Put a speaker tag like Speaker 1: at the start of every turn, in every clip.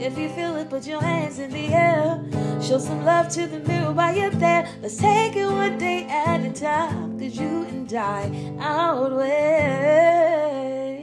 Speaker 1: If you feel it, put your hands in the air. Show some love to the mirror while you're there. Let's take it one day at a time. Cause you and I outweigh.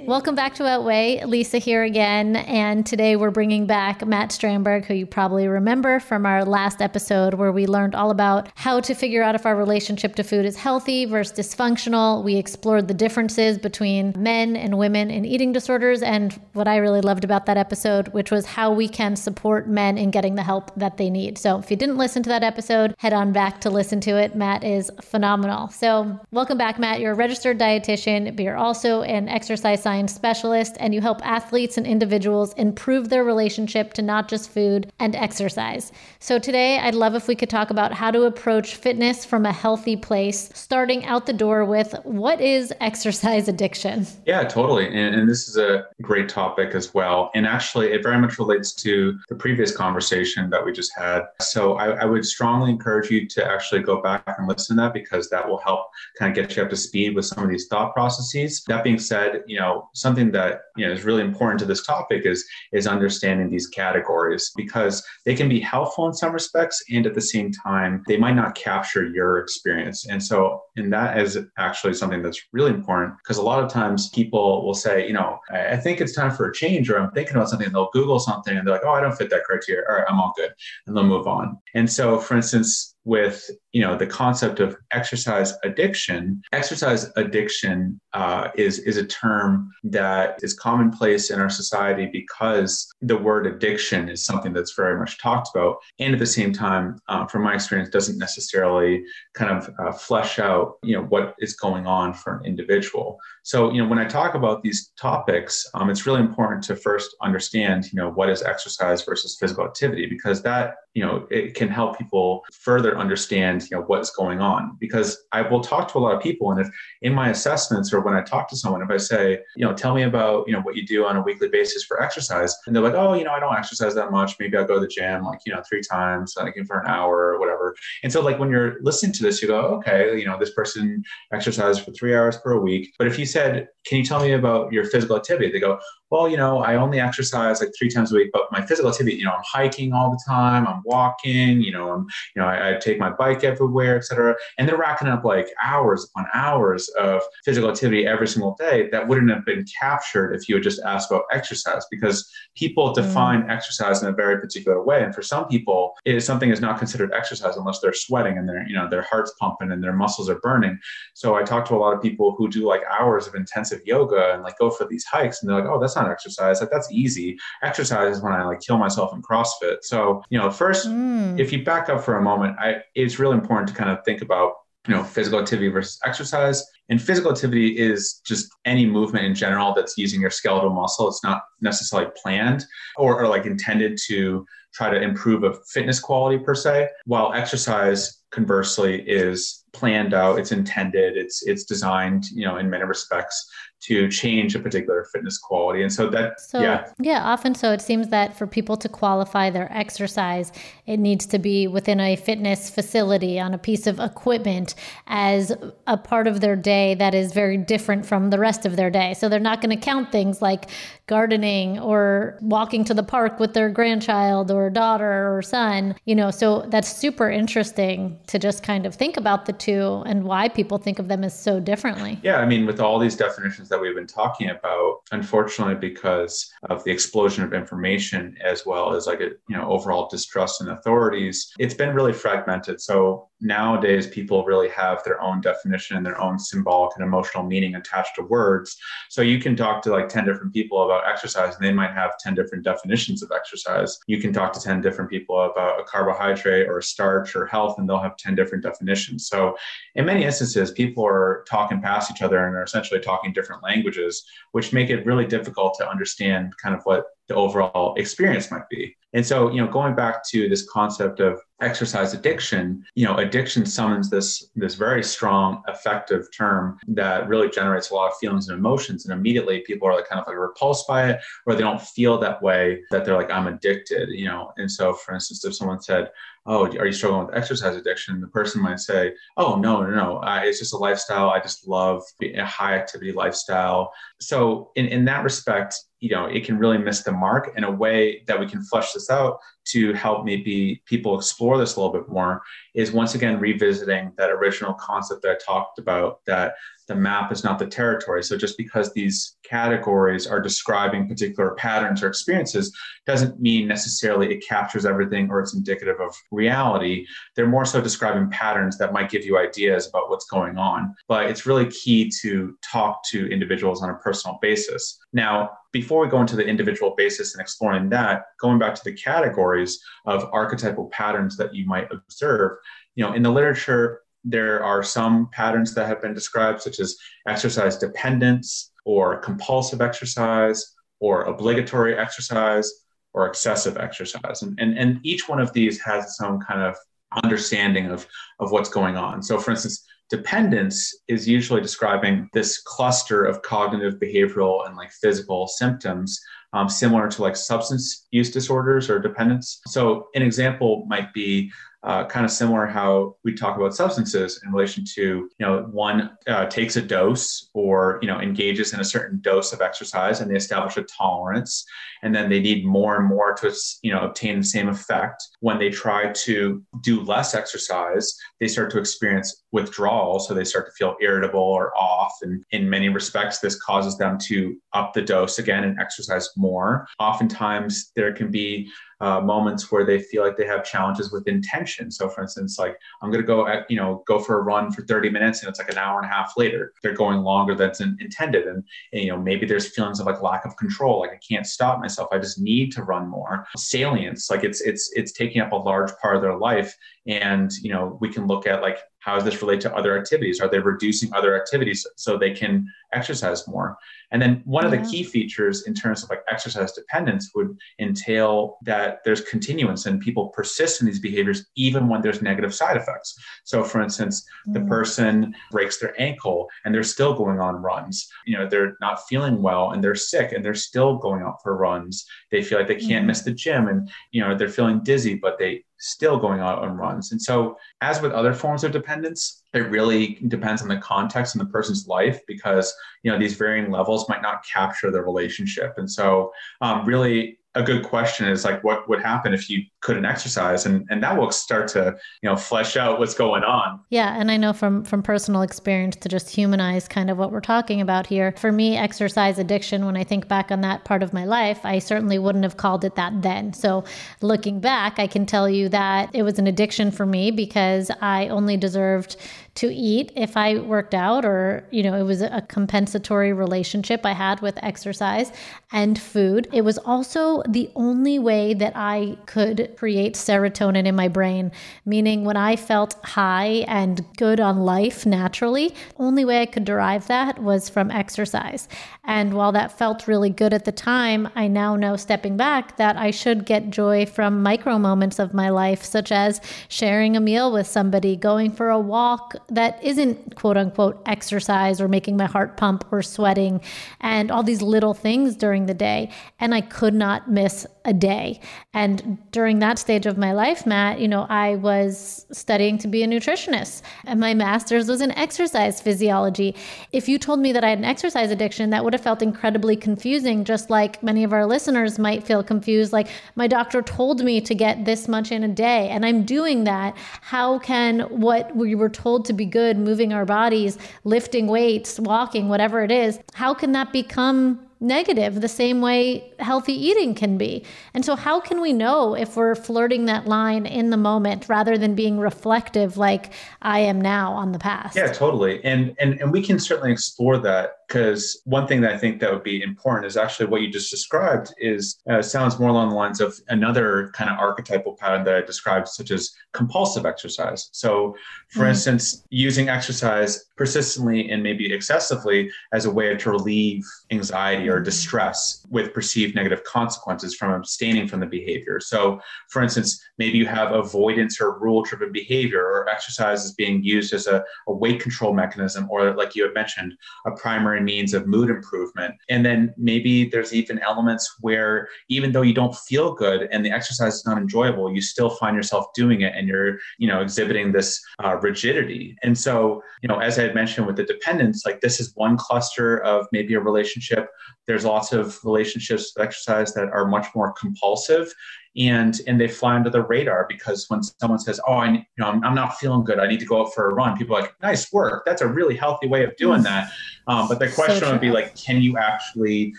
Speaker 2: Welcome back to Outweigh. Lisa here again. And today we're bringing back Matt Stranberg, who you probably remember from our last episode where we learned all about how to figure out if our relationship to food is healthy versus dysfunctional. We explored the differences between men and women in eating disorders. And what I really loved about that episode, which was how we can support men in getting the help that they need. So if you didn't listen to that episode, head on back to listen to it. Matt is phenomenal. So welcome back, Matt. You're a registered dietitian, but you're also an exercise specialist, and you help athletes and individuals improve their relationship to not just food and exercise. So today, I'd love if we could talk about how to approach fitness from a healthy place, starting out the door with what is exercise addiction?
Speaker 3: Yeah, totally. And, and this is a great topic as well. And actually, it very much relates to the previous conversation that we just had. So I, I would strongly encourage you to actually go back and listen to that because that will help kind of get you up to speed with some of these thought processes. That being said, you know, something that you know is really important to this topic is is understanding these categories because they can be helpful in some respects and at the same time they might not capture your experience. And so and that is actually something that's really important because a lot of times people will say you know I think it's time for a change or I'm thinking about something they'll google something and they're like oh I don't fit that criteria. All right I'm all good. And they'll move on. And so for instance with you know the concept of exercise addiction. Exercise addiction uh, is is a term that is commonplace in our society because the word addiction is something that's very much talked about. And at the same time uh, from my experience doesn't necessarily kind of uh, flesh out you know what is going on for an individual. So you know when i talk about these topics um, it's really important to first understand you know what is exercise versus physical activity because that you know it can help people further understand you know what's going on. Because i will talk to a lot of people and if in my assessments or when i talk to someone if i say you know tell me about you know what you do on a weekly basis for exercise and they're like oh you know i don't exercise that much. Maybe i'll go to the gym like you know three times like for an hour or whatever and so like when you're listening to this you go okay you know this person exercises for three hours per week but if you said can you tell me about your physical activity they go well, you know, I only exercise like three times a week, but my physical activity, you know, I'm hiking all the time, I'm walking, you know, I'm, you know, I, I take my bike everywhere, etc. And they're racking up like hours upon hours of physical activity every single day that wouldn't have been captured if you had just asked about exercise because people mm. define mm. exercise in a very particular way. And for some people, it is something is not considered exercise unless they're sweating and their, you know, their heart's pumping and their muscles are burning. So I talk to a lot of people who do like hours of intensive yoga and like go for these hikes and they're like, oh, that's not exercise. Like that's easy. Exercise is when I like kill myself in CrossFit. So, you know, first, mm. if you back up for a moment, I it's really important to kind of think about you know physical activity versus exercise. And physical activity is just any movement in general that's using your skeletal muscle. It's not necessarily planned or, or like intended to try to improve a fitness quality per se while exercise conversely is planned out. It's intended. It's it's designed you know in many respects to change a particular fitness quality. And so that,
Speaker 2: so,
Speaker 3: yeah.
Speaker 2: Yeah, often so. It seems that for people to qualify their exercise, it needs to be within a fitness facility on a piece of equipment as a part of their day that is very different from the rest of their day. So they're not going to count things like gardening or walking to the park with their grandchild or daughter or son, you know. So that's super interesting to just kind of think about the two and why people think of them as so differently.
Speaker 3: Yeah, I mean, with all these definitions that we've been talking about, unfortunately, because of the explosion of information as well as like a you know overall distrust in authorities, it's been really fragmented. So nowadays people really have their own definition and their own symbolic and emotional meaning attached to words. So you can talk to like 10 different people about exercise and they might have 10 different definitions of exercise. You can talk to 10 different people about a carbohydrate or a starch or health and they'll have 10 different definitions. So in many instances, people are talking past each other and are essentially talking different languages, which make it really difficult to understand kind of what the overall experience might be. And so, you know, going back to this concept of exercise addiction, you know, addiction summons this this very strong affective term that really generates a lot of feelings and emotions. And immediately people are like kind of like repulsed by it, or they don't feel that way that they're like, I'm addicted, you know. And so for instance, if someone said, oh, are you struggling with exercise addiction? The person might say, oh, no, no, no, it's just a lifestyle. I just love a high activity lifestyle. So in, in that respect, you know, it can really miss the mark in a way that we can flesh this out to help maybe people explore this a little bit more is once again revisiting that original concept that I talked about that the map is not the territory. So just because these categories are describing particular patterns or experiences doesn't mean necessarily it captures everything or it's indicative of reality. They're more so describing patterns that might give you ideas about what's going on. But it's really key to talk to individuals on a personal basis. Now, before we go into the individual basis and exploring that, going back to the categories of archetypal patterns that you might observe, you know, in the literature, there are some patterns that have been described, such as exercise dependence or compulsive exercise or obligatory exercise or excessive exercise. And, and, and each one of these has some kind of understanding of, of what's going on. So, for instance, dependence is usually describing this cluster of cognitive, behavioral, and like physical symptoms, um, similar to like substance use disorders or dependence. So, an example might be uh, kind of similar how we talk about substances in relation to you know one uh, takes a dose or you know engages in a certain dose of exercise and they establish a tolerance. And then they need more and more to you know obtain the same effect. When they try to do less exercise they start to experience withdrawal. So they start to feel irritable or off. And in many respects this causes them to up the dose again and exercise more. Oftentimes there can be uh, moments where they feel like they have challenges with intention. So, for instance, like I'm going to go, at, you know, go for a run for 30 minutes, and it's like an hour and a half later. They're going longer than intended, and, and you know maybe there's feelings of like lack of control, like I can't stop myself. I just need to run more. Salience, like it's it's it's taking up a large part of their life, and you know we can look at like how does this relate to other activities? Are they reducing other activities so they can exercise more? And then one of the key features in terms of like exercise dependence would entail that there's continuance and people persist in these behaviors even when there's negative side effects. So for instance, the mm. person breaks their ankle and they're still going on runs. You know, they're not feeling well and they're sick and they're still going out for runs. They feel like they can't mm. miss the gym and you know, they're feeling dizzy, but they still going out on runs. And so, as with other forms of dependence, it really depends on the context and the person's life because you know these varying levels might not capture the relationship. And so, um, really, a good question is like what would happen if you couldn't exercise? And and that will start to you know flesh out what's going on.
Speaker 2: Yeah and i know from from personal experience to just humanize kind of what we're talking about here for me exercise addiction when i think back on that part of my life i certainly wouldn't have called it that then. So looking back i can tell you that it was an addiction for me because i only deserved to eat if I worked out, or, you know, it was a compensatory relationship I had with exercise and food. It was also the only way that I could create serotonin in my brain, meaning when I felt high and good on life naturally, only way I could derive that was from exercise. And while that felt really good at the time, I now know stepping back that I should get joy from micro moments of my life, such as sharing a meal with somebody, going for a walk that isn't quote unquote exercise or making my heart pump or sweating, and all these little things during the day. And I could not miss a day. And during that stage of my life, Matt, you know, I was studying to be a nutritionist, and my master's was in exercise physiology. If you told me that I had an exercise addiction, that would have felt incredibly confusing, just like many of our listeners might feel confused. Like, my doctor told me to get this much in a day, and I'm doing that. How can what we were told to be good, moving our bodies, lifting weights, walking, whatever it is, how can that become negative the same way healthy eating can be. And so, how can we know if we're flirting that line in the moment rather than being reflective like I am now on the past?
Speaker 3: Yeah, totally. And and and we can certainly explore that because one thing that I think that would be important is actually what you just described is uh, sounds more along the lines of another kind of archetypal pattern that I described, such as compulsive exercise. So, for mm-hmm. instance, using exercise persistently and maybe excessively as a way to relieve anxiety or distress with perceived negative consequences from abstaining from the behavior. So, for instance, maybe you have avoidance or rule driven behavior, or exercise is being used as a, a weight control mechanism, or like you had mentioned, a primary means of mood improvement. And then maybe there's even elements where even though you don't feel good and the exercise is not enjoyable, you still find yourself doing it and you're, you know, exhibiting this uh, rigidity. And so, you know, as I had mentioned with the dependence, like this is one cluster of maybe a relationship. There's lots of relationships with exercise that are much more compulsive and and they fly under the radar because when someone says, "Oh, I, you know, I'm, I'm, not feeling good. I need to go out for a run," people are like, "Nice work. That's a really healthy way of doing that." Um, but the question so would be like, can you actually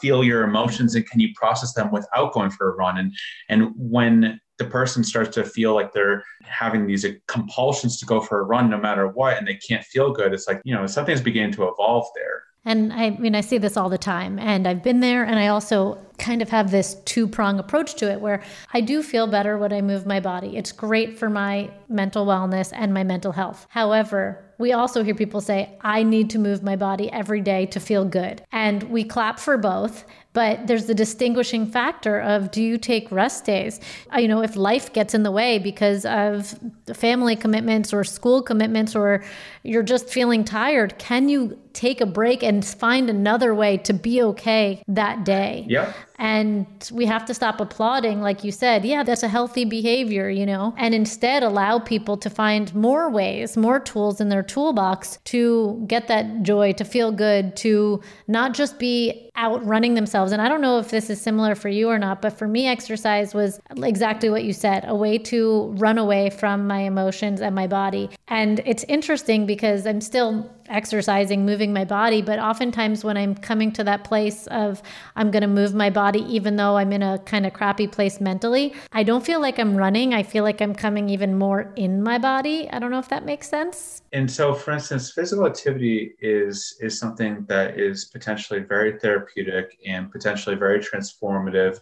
Speaker 3: feel your emotions and can you process them without going for a run? And and when the person starts to feel like they're having these compulsions to go for a run no matter what and they can't feel good it's like you know something's beginning to evolve there
Speaker 2: and I mean, I see this all the time, and I've been there, and I also kind of have this two prong approach to it where I do feel better when I move my body. It's great for my mental wellness and my mental health. However, we also hear people say, I need to move my body every day to feel good. And we clap for both. But there's the distinguishing factor of do you take rest days? You know, if life gets in the way because of family commitments or school commitments, or you're just feeling tired, can you take a break and find another way to be okay that day?
Speaker 3: Yeah.
Speaker 2: And we have to stop applauding, like you said, yeah, that's a healthy behavior, you know, and instead allow people to find more ways, more tools in their toolbox to get that joy, to feel good, to not just be out running themselves. And I don't know if this is similar for you or not, but for me, exercise was exactly what you said a way to run away from my emotions and my body. And it's interesting because I'm still exercising, moving my body. But oftentimes, when I'm coming to that place of I'm going to move my body, even though I'm in a kind of crappy place mentally, I don't feel like I'm running. I feel like I'm coming even more in my body. I don't know if that makes sense.
Speaker 3: And so, for instance, physical activity is is something that is potentially very therapeutic and potentially very transformative,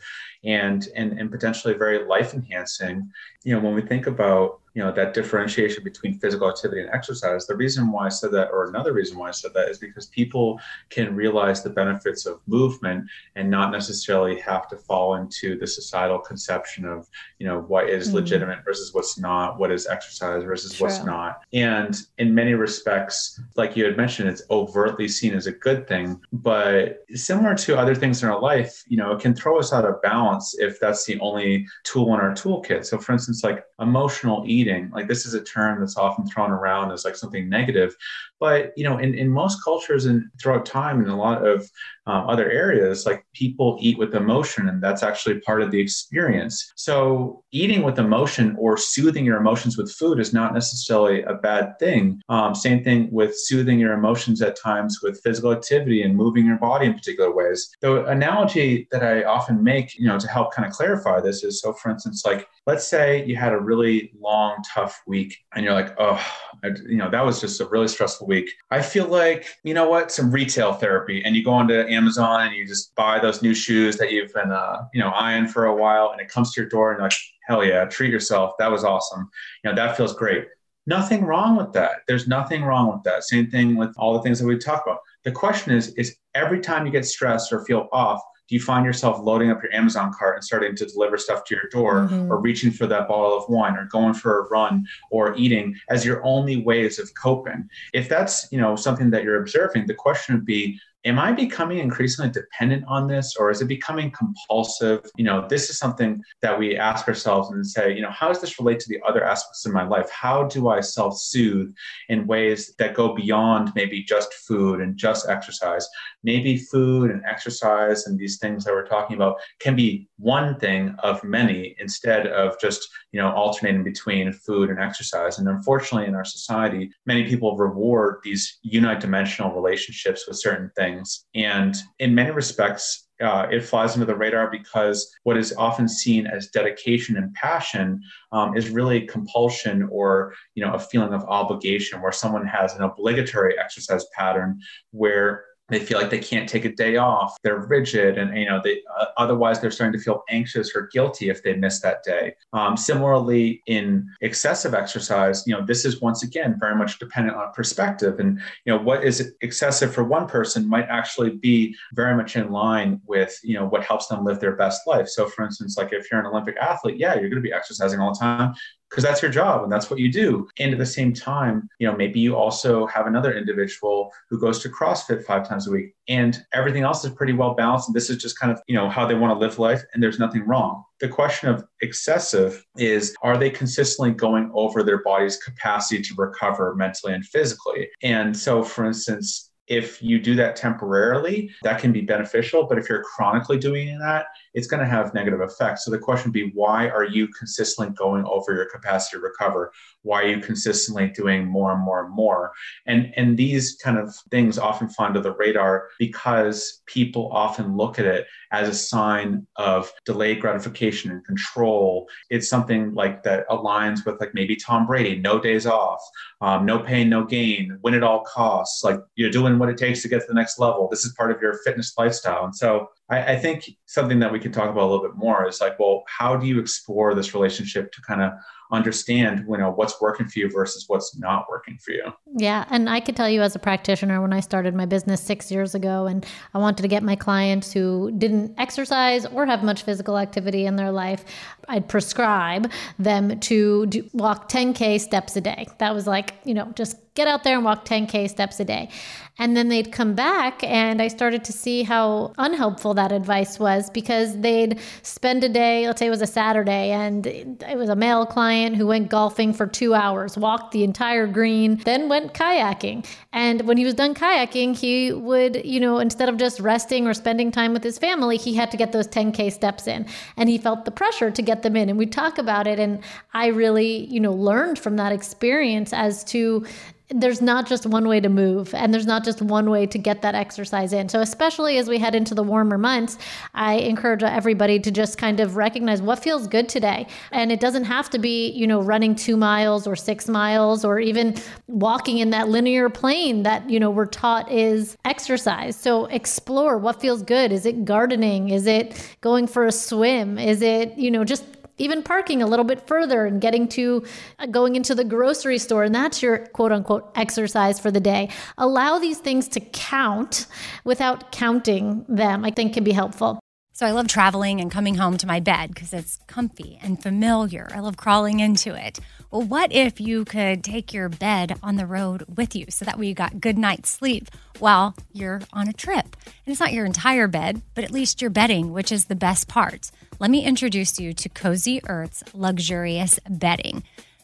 Speaker 3: and and and potentially very life enhancing. You know, when we think about you know that differentiation between physical activity and exercise the reason why i said that or another reason why i said that is because people can realize the benefits of movement and not necessarily have to fall into the societal conception of you know what is mm-hmm. legitimate versus what's not what is exercise versus True. what's not and in many respects like you had mentioned it's overtly seen as a good thing but similar to other things in our life you know it can throw us out of balance if that's the only tool in our toolkit so for instance like emotional eating. Like this is a term that's often thrown around as like something negative, but you know, in, in most cultures and throughout time, in a lot of um, other areas, like people eat with emotion, and that's actually part of the experience. So eating with emotion or soothing your emotions with food is not necessarily a bad thing. Um, same thing with soothing your emotions at times with physical activity and moving your body in particular ways. The analogy that I often make, you know, to help kind of clarify this is so, for instance, like let's say you had a really long, tough week, and you're like, oh, I, you know, that was just a really stressful week. I feel like, you know what, some retail therapy. And you go onto Amazon and you just buy those new shoes that you've been, uh, you know, eyeing for a while and it comes to your door and like, hell yeah, treat yourself. That was awesome. You know, that feels great. Nothing wrong with that. There's nothing wrong with that. Same thing with all the things that we talk about. The question is, is every time you get stressed or feel off, do you find yourself loading up your Amazon cart and starting to deliver stuff to your door mm-hmm. or reaching for that bottle of wine or going for a run or eating as your only ways of coping? If that's, you know, something that you're observing, the question would be, am I becoming increasingly dependent on this or is it becoming compulsive? You know, this is something that we ask ourselves and say, you know, how does this relate to the other aspects of my life? How do I self soothe in ways that go beyond maybe just food and just exercise? Maybe food and exercise and these things that we're talking about can be one thing of many instead of just, you know, alternating between food and exercise. And unfortunately, in our society, many people reward these unidimensional relationships with certain things things. And in many respects, uh, it flies under the radar because what is often seen as dedication and passion um, is really compulsion or you know a feeling of obligation where someone has an obligatory exercise pattern where they feel like they can't take a day off they're rigid and you know they uh, otherwise they're starting to feel anxious or guilty if they miss that day. Um, similarly in excessive exercise you know this is once again very much dependent on perspective. And you know what is excessive for one person might actually be very much in line with you know what helps them live their best life. So for instance like if you're an olympic athlete yeah you're going to be exercising all the time because that's your job and that's what you do. And at the same time, you know, maybe you also have another individual who goes to CrossFit five times a week and everything else is pretty well balanced. And this is just kind of, you know, how they want to live life and there's nothing wrong. The question of excessive is are they consistently going over their body's capacity to recover mentally and physically? And so, for instance, if you do that temporarily, that can be beneficial. But if you're chronically doing that, it's going to have negative effects. So the question would be why are you consistently going over your capacity to recover? Why are you consistently doing more and more and more? And, and these kind of things often fly under the radar because people often look at it as a sign of delayed gratification and control. It's something like that aligns with like maybe Tom Brady, no days off, um, no pain, no gain, win at all costs. Like you're doing what it takes to get to the next level. This is part of your fitness lifestyle. And so I, I think something that we could talk about a little bit more is like, well, how do you explore this relationship to kind of understand you know what's working for you versus what's not working for you.
Speaker 2: Yeah and i could tell you as a practitioner when i started my business six years ago and i wanted to get my clients who didn't exercise or have much physical activity in their life i'd prescribe them to do, walk 10k steps a day. That was like you know just get out there and walk 10k steps a day. And then they'd come back and i started to see how unhelpful that advice was because they'd spend a day, let's say it was a Saturday, and it was a male client who went golfing for two hours, walked the entire green, then went kayaking. And when he was done kayaking, he would, you know, instead of just resting or spending time with his family, he had to get those 10K steps in. And he felt the pressure to get them in. And we talk about it. And I really, you know, learned from that experience as to there's not just one way to move and there's not just one way to get that exercise in. So, especially as we head into the warmer months, I encourage everybody to just kind of recognize what feels good today. And it doesn't have to be, you know, running two miles or six miles or even walking in that linear plane that, you know, we're taught is exercise. So, explore what feels good. Is it gardening? Is it going for a swim? Is it, you know, just even parking a little bit further and getting to uh, going into the grocery store and that's your quote unquote exercise for the day. Allow these things to count without counting them i think can be helpful
Speaker 4: so I love traveling and coming home to my bed because it's comfy and familiar. I love crawling into it. Well, what if you could take your bed on the road with you so that way you got good night's sleep while you're on a trip? And it's not your entire bed, but at least your bedding, which is the best part. Let me introduce you to Cozy Earth's luxurious bedding.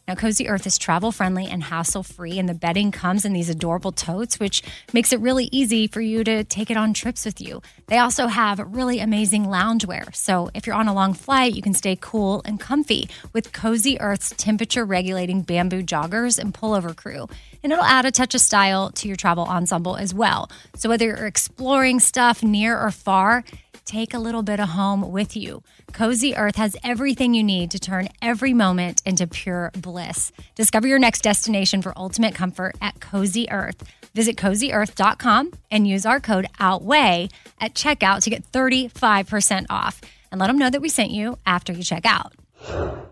Speaker 4: Now, Cozy Earth is travel friendly and hassle free, and the bedding comes in these adorable totes, which makes it really easy for you to take it on trips with you. They also have really amazing loungewear. So, if you're on a long flight, you can stay cool and comfy with Cozy Earth's temperature regulating bamboo joggers and pullover crew. And it'll add a touch of style to your travel ensemble as well. So, whether you're exploring stuff near or far, take a little bit of home with you. Cozy Earth has everything you need to turn every moment into pure bliss. Discover your next destination for ultimate comfort at Cozy Earth. Visit cozyearth.com and use our code OUTWEIGH at checkout to get 35% off. And let them know that we sent you after you check out.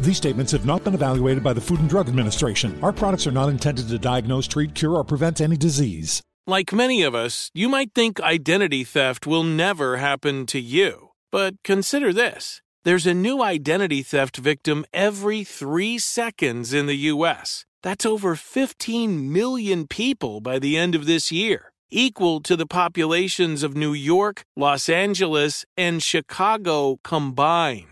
Speaker 5: These statements have not been evaluated by the Food and Drug Administration. Our products are not intended to diagnose, treat, cure, or prevent any disease.
Speaker 6: Like many of us, you might think identity theft will never happen to you. But consider this there's a new identity theft victim every three seconds in the U.S. That's over 15 million people by the end of this year, equal to the populations of New York, Los Angeles, and Chicago combined.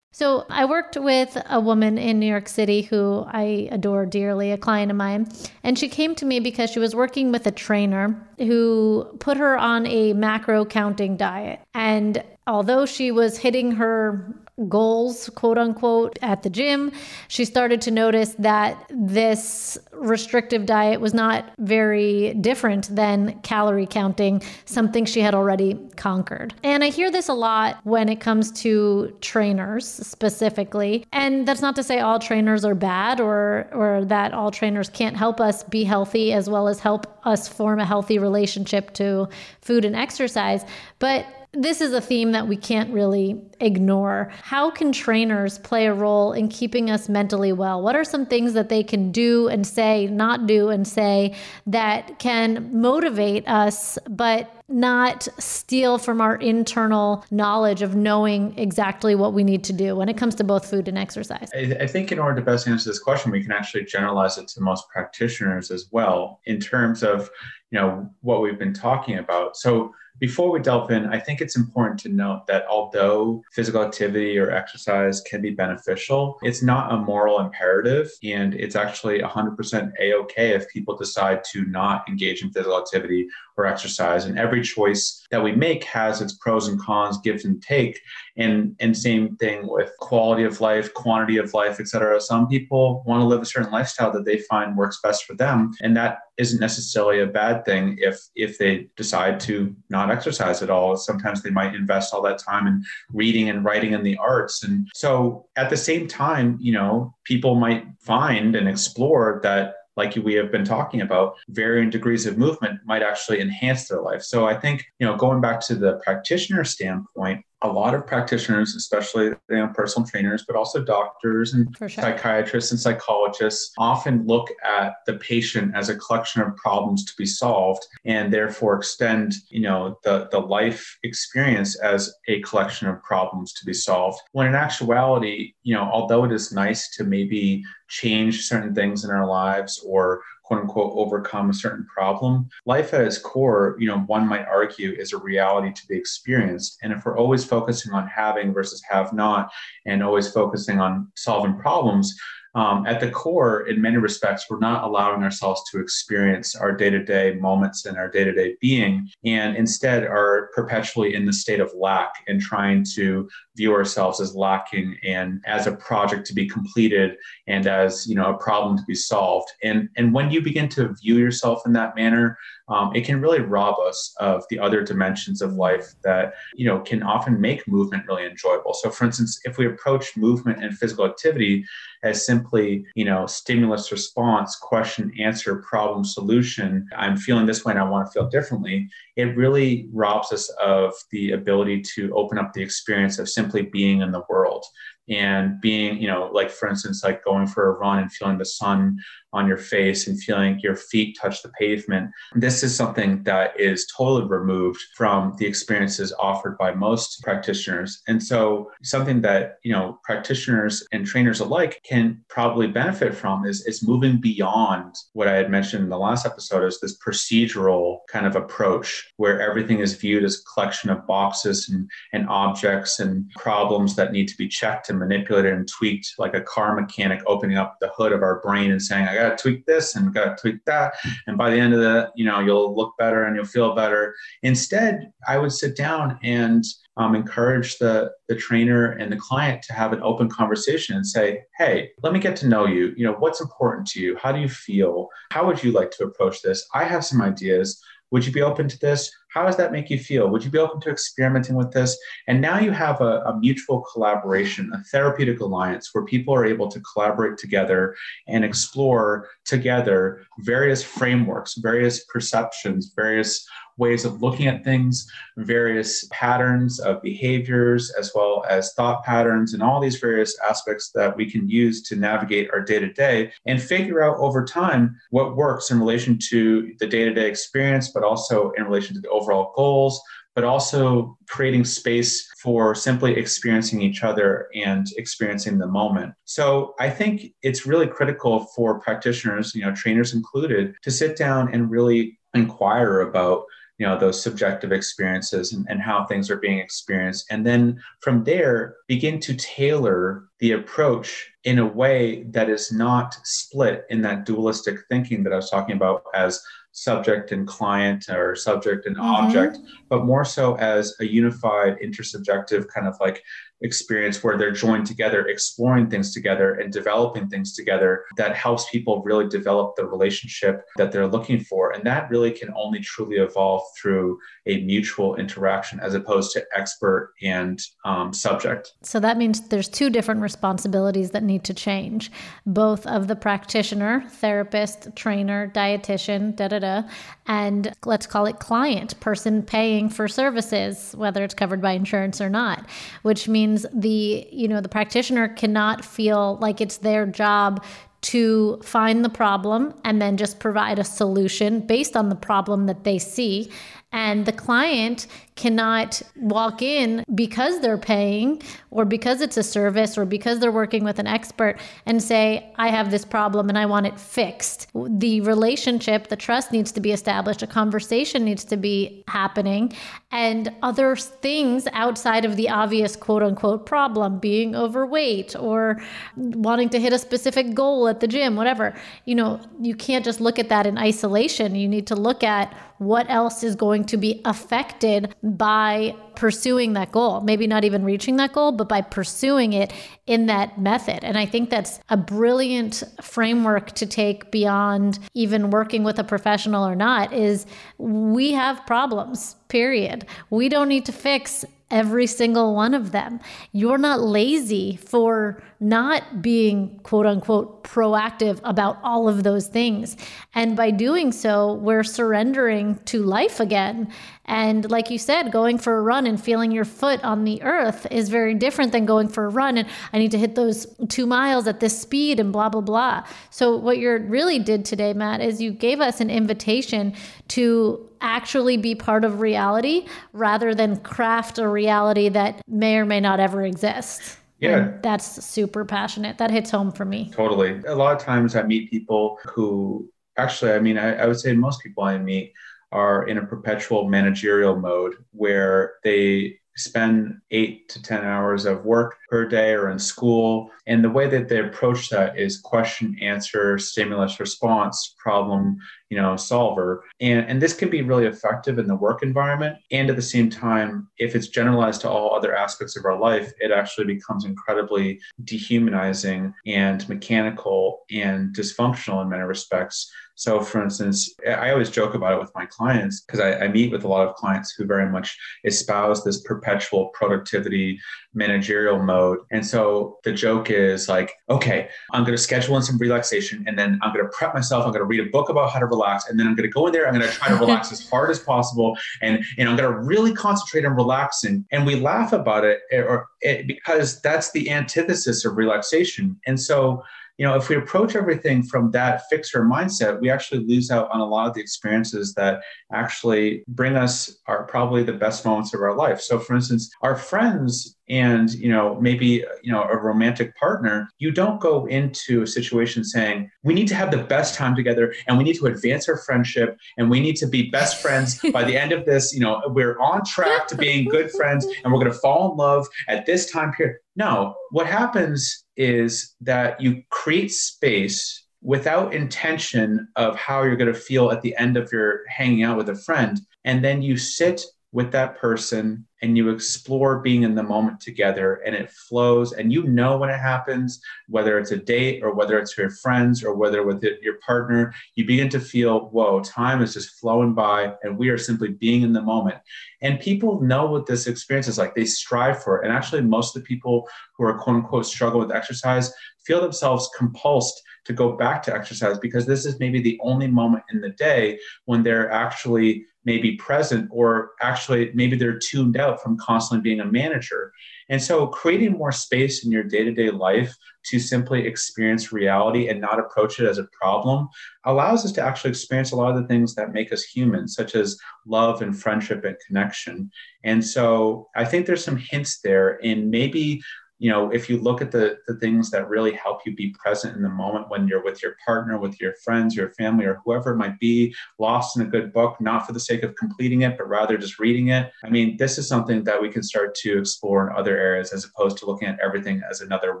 Speaker 2: So I worked with a woman in New York City who I adore dearly, a client of mine, and she came to me because she was working with a trainer who put her on a macro counting diet. And although she was hitting her goals, quote unquote, at the gym, she started to notice that this restrictive diet was not very different than calorie counting, something she had already conquered. And I hear this a lot when it comes to trainers specifically. And that's not to say all trainers are bad or or that all trainers can't help us be healthy as well as help us form a healthy relationship to food and exercise, but this is a theme that we can't really ignore. How can trainers play a role in keeping us mentally well? What are some things that they can do and say, not do and say, that can motivate us, but not steal from our internal knowledge of knowing exactly what we need to do when it comes to both food and exercise?
Speaker 3: I, think in order to best answer this question, we can actually generalize it to most practitioners as well in terms of you know what we've been talking about. So before we delve in, I think it's important to note that although physical activity or exercise can be beneficial, it's not a moral imperative. And it's actually 100% A OK if people decide to not engage in physical activity or exercise. And every choice that we make has its pros and cons, give and take. And, and same thing with quality of life, quantity of life, et cetera. Some people want to live a certain lifestyle that they find works best for them. And that isn't necessarily a bad thing if if they decide to not exercise at all. Sometimes they might invest all that time in reading and writing and the arts. And so at the same time, you know, people might find and explore that like we have been talking about, varying degrees of movement might actually enhance their life. So I think, you know, going back to the practitioner standpoint, a lot of practitioners, especially you know, personal trainers, but also doctors and sure. psychiatrists and psychologists, often look at the patient as a collection of problems to be solved, and therefore extend, you know, the the life experience as a collection of problems to be solved. When in actuality, you know, although it is nice to maybe change certain things in our lives or quote unquote overcome a certain problem. Life at its core, you know, one might argue is a reality to be experienced. And if we're always focusing on having versus have not and always focusing on solving problems, um, at the core, in many respects, we're not allowing ourselves to experience our day to day moments and our day to day being, and instead are perpetually in the state of lack and trying to view ourselves as lacking and as a project to be completed and as you know a problem to be solved. And and when you begin to view yourself in that manner, um, it can really rob us of the other dimensions of life that you know can often make movement really enjoyable. So for instance if we approach movement and physical activity as simply you know stimulus response question answer problem solution i'm feeling this way and i want to feel differently it really robs us of the ability to open up the experience of simply being in the world. And being you know like for instance like going for a run and feeling the sun on your face and feeling your feet touch the pavement. This is something that is totally removed from the experiences offered by most practitioners. And so something that you know practitioners and trainers alike can probably benefit from is is moving beyond what i had mentioned in the last episode is this procedural kind of approach where everything is viewed as a collection of boxes and, and objects and problems that need to be checked and manipulated and tweaked like a car mechanic opening up the hood of our brain and saying, I got to tweak this and got to tweak that. And by the end of the, you know, you'll look better and you'll feel better. Instead, I would sit down and um, encourage the, the trainer and the client to have an open conversation and say, hey, let me get to know you. You know, what's important to you? How do you feel? How would you like to approach this? I have some ideas. Would you be open to this? How does that make you feel? Would you be open to experimenting with this? And now you have a, a, mutual collaboration, a therapeutic alliance where people are able to collaborate together and explore together various frameworks, various perceptions, various ways of looking at things, various patterns of behaviors, as well as thought patterns, and all these various aspects that we can use to navigate our day to day and figure out over time what works in relation to the day to day experience, but also in relation to the overall goals, but also creating space for simply experiencing each other and experiencing the moment. So I think it's really critical for practitioners, you know, trainers included, to sit down and really inquire about you know those subjective experiences and, and how things are being experienced and then from there begin to tailor the approach in a way that is not split in that dualistic thinking that i was talking about as subject and client or subject and mm-hmm. object, but more so as a unified intersubjective kind of like experience where they're joined together, exploring things together and developing things together that helps people really develop the relationship that they're looking for. And that really can only truly evolve through a mutual interaction as opposed to expert and um, subject.
Speaker 2: So that means there's two different responsibilities that need to change both of the practitioner, therapist, trainer, dietitian, da da da, and let's call it client, person paying for services, whether it's covered by insurance or not, which means the, you know, the practitioner cannot feel like it's their job to find the problem and then just provide a solution based on the problem that they see. And the client cannot walk in because they're paying or because it's a service or because they're working with an expert and say, I have this problem and I want it fixed. The relationship, the trust needs to be established, a conversation needs to be happening, and other things outside of the obvious quote unquote problem, being overweight or wanting to hit a specific goal at the gym, whatever. You know, you can't just look at that in isolation. You need to look at what else is going to be affected by pursuing that goal. Maybe not even reaching that goal, but by pursuing it in that method. And I think that's a brilliant framework to take beyond even working with a professional or not is we have problems, period. We don't need to fix every single one of them. You're not lazy for not being quote unquote proactive about all of those things. And by doing so, we're surrendering to life again. And like you said, going for a run and feeling your foot on the earth is very different than going for a run and I need to hit those two miles at this speed and blah, blah, blah. So, what you really did today, Matt, is you gave us an invitation to actually be part of reality rather than craft a reality that may or may not ever exist.
Speaker 3: Yeah.
Speaker 2: And that's super passionate. That hits home for me.
Speaker 3: Totally. A lot of times I meet people who actually, I mean, I, I would say most people I meet are in a perpetual managerial mode where they spend eight to 10 hours of work per day or in school. And the way that they approach that is question, answer, stimulus, response, problem, you know, solver. And, and this can be really effective in the work environment. And at the same time, if it's generalized to all other aspects of our life, it actually becomes incredibly dehumanizing and mechanical and dysfunctional in many respects. So, for instance, I always joke about it with my clients because I, I, meet with a lot of clients who very much espouse this perpetual productivity managerial mode. And so the joke is like, okay, I'm going to schedule in some relaxation and then I'm going to prep myself. I'm going to read a book about how to relax. And then I'm going to go in there. I'm going to try to relax as hard as possible. And, and I'm going to really concentrate on relaxing. And we laugh about it, or it, because that's the antithesis of relaxation. And so you know, if we approach everything from that fixer mindset, we actually lose out on a lot of the experiences that actually bring us our probably the best moments of our life. So, for instance, our friends and you know maybe you know a romantic partner you don't go into a situation saying we need to have the best time together and we need to advance our friendship and we need to be best friends by the end of this you know we're on track to being good friends and we're going to fall in love at this time period no what happens is that you create space without intention of how you're going to feel at the end of your hanging out with a friend and then you sit with that person and you explore being in the moment together and it flows and you know when it happens whether it's a date or whether it's your friends or whether with it, your partner you begin to feel whoa time is just flowing by and we are simply being in the moment. And people know what this experience is like. They strive for it. And actually most of the people who are quote unquote struggle with exercise feel themselves compulsed to go back to exercise because this is maybe the only moment in the day when they're actually maybe present or actually maybe they're tuned out from constantly being a manager. And so creating more space in your day-to-day life to simply experience reality and not approach it as a problem allows us to actually experience a lot of the things that make us human, such as love and friendship and connection. And so I think there's some hints there in maybe you know, if you look at the, the things that really help you be present in the moment when you're with your partner, with your friends, your family, or whoever it might be, lost in a good book, not for the sake of completing it, but rather just reading it. I mean, this is something that we can start to explore in other areas as opposed to looking at everything as another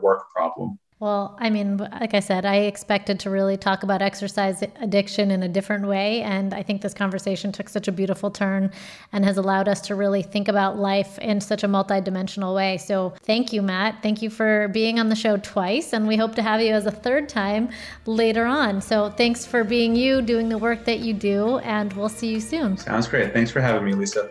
Speaker 3: work problem.
Speaker 2: Well, I mean, like I said, I expected to really talk about exercise addiction in a different way. And I think this conversation took such a beautiful turn and has allowed us to really think about life in such a multidimensional way. So thank you, Matt. Thank you for being on the show twice. And we hope to have you as a third time later on. So thanks for being you, doing the work that you do. And we'll see you soon.
Speaker 3: Sounds great. Thanks for having me, Lisa.